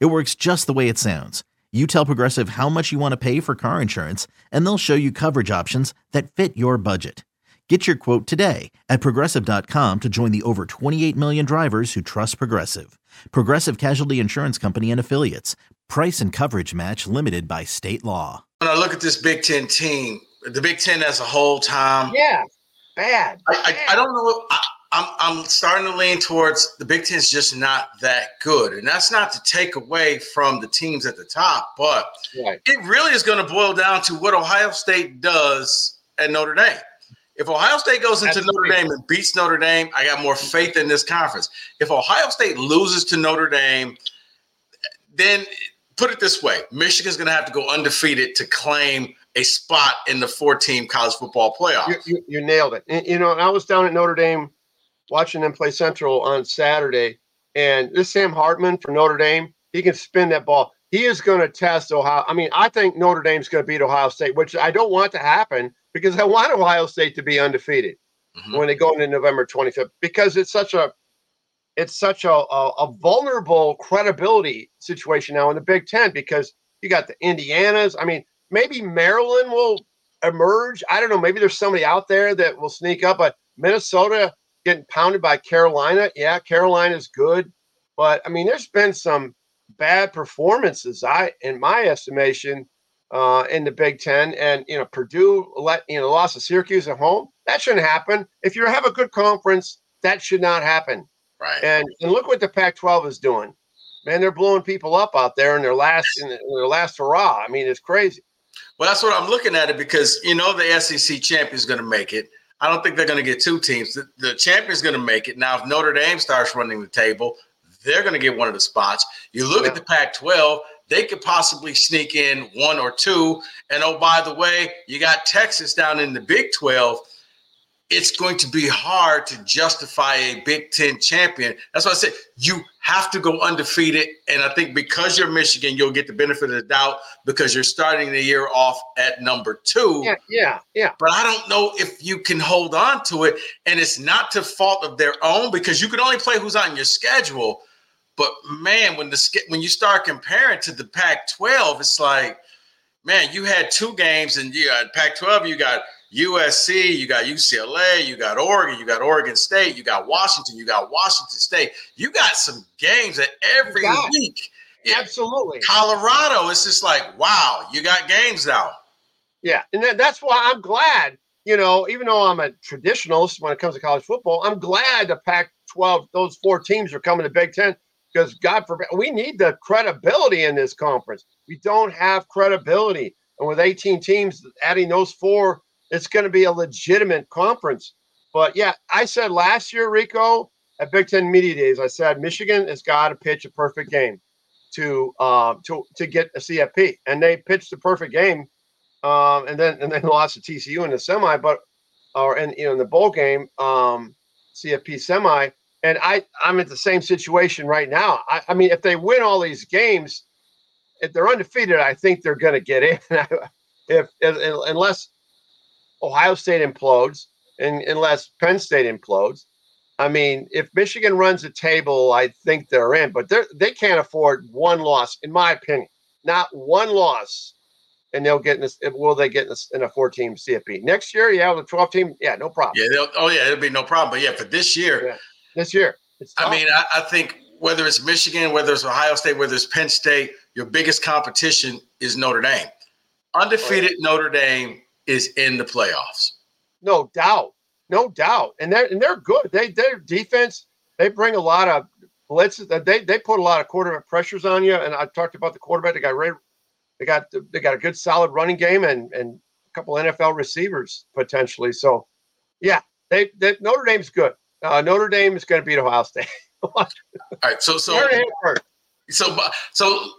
It works just the way it sounds. You tell Progressive how much you want to pay for car insurance, and they'll show you coverage options that fit your budget. Get your quote today at progressive.com to join the over 28 million drivers who trust Progressive. Progressive Casualty Insurance Company and Affiliates. Price and coverage match limited by state law. When I look at this Big Ten team, the Big Ten as a whole, Tom. Yeah, bad. I, I, I don't know. I, I'm I'm starting to lean towards the Big Ten's just not that good, and that's not to take away from the teams at the top, but Right. it really is going to boil down to what Ohio State does at Notre Dame. If Ohio State goes into That's Notre. Dame and beats Notre Dame, I got more faith in this conference. If Ohio State loses to Notre Dame, then put it this way: Michigan's going to have to go undefeated to claim a spot in the four-team college football playoff. You, you, you nailed it. You know, I was down at Notre Dame watching them play Central on Saturday, and this Sam Hartman for Notre Dame, he can spin that ball. He is going to test Ohio. I mean, I think Notre Dame's going to beat Ohio State, which I don't want to happen because I want Ohio State to be undefeated Mhm. when they go into November 25th because it's such a it's such a, a, a vulnerable credibility situation now in the Big Ten because you got the Indianas. I mean, maybe Maryland will emerge. I don't know. Maybe there's somebody out there that will sneak up, but Minnesota getting pounded by Carolina. Yeah, Carolina's good. But I mean, there's been some bad performances, I in my estimation, uh, in the Big Ten. And you know, Purdue let you know lost to Syracuse at home. That shouldn't happen. If you have a good conference, that should not happen. Right. And and look what the Pac-12 is doing. Man, they're blowing people up out there in their last in their last hurrah. I mean, it's crazy. Well, that's what I'm looking at it because you know the SEC champion is going to make it. I don't think they're going to get two teams. The, the champion is going to make it. Now, if Notre Dame starts running the table, they're going to get one of the spots. You look at the Pac-12; they could possibly sneak in one or two. And oh, by the way, you got Texas down in the Big 12. It's going to be hard to justify a Big Ten champion. That's why I said you have to go undefeated. And I think because you're Michigan, you'll get the benefit of the doubt because you're starting the year off at number two. Yeah, yeah, yeah. But I don't know if you can hold on to it. And it's not to fault of their own because you can only play who's on your schedule. But man, when the when you start comparing to the Pac-12, it's like, man, you had two games and got Pac-12, you got USC, you got UCLA, you got Oregon, you got Oregon State, you got Washington, you got Washington State. You got some games that every it. week. Absolutely. Colorado, it's just like, wow, you got games now. Yeah, and that's why I'm glad. You know, even though I'm a traditionalist when it comes to college football, I'm glad the Pac-12, those four teams are coming to Big Ten because God forbid we need the credibility in this conference. We don't have credibility, and with 18 teams, adding those four, it's going to be a legitimate conference. But yeah, I said last year, Rico, at Big Ten Media Days, I said Michigan has got to pitch a perfect game to uh, to to get a CFP, and they pitched the perfect game um, and then and then lost to TCU in the semi, but or in you know in the bowl game, um, CFP semi. And I I'm at the same situation right now. I, I mean, if they win all these games, if they're undefeated, I think they're going to get in. if, if unless Ohio State implodes and unless Penn State implodes. I mean, if Michigan runs the table, I think they're in, but they they can't afford one loss, in my opinion. Not one loss and they'll get in this. Will they get in, this, in a four-team CFP next year? Yeah, with a twelve-team. Yeah, no problem. Yeah, they'll, oh yeah, it'll be no problem. But yeah, for this year, Yeah. This year, I mean, I, I think whether it's Michigan, whether it's Ohio State, whether it's Penn State, your biggest competition is Notre Dame. Oh, Undefeated Notre Dame is in the playoffs. no doubt, no doubt, and they're and they're good. They their defense. They bring a lot of blitzes. They they put a lot of quarterback pressures on you. And I talked about the quarterback. They got Ray, they got they got a good solid running game and and a couple NFL receivers potentially. So, yeah, they, they Notre Dame's good. Uh, Notre Dame is going to beat Ohio State. All right, so so so so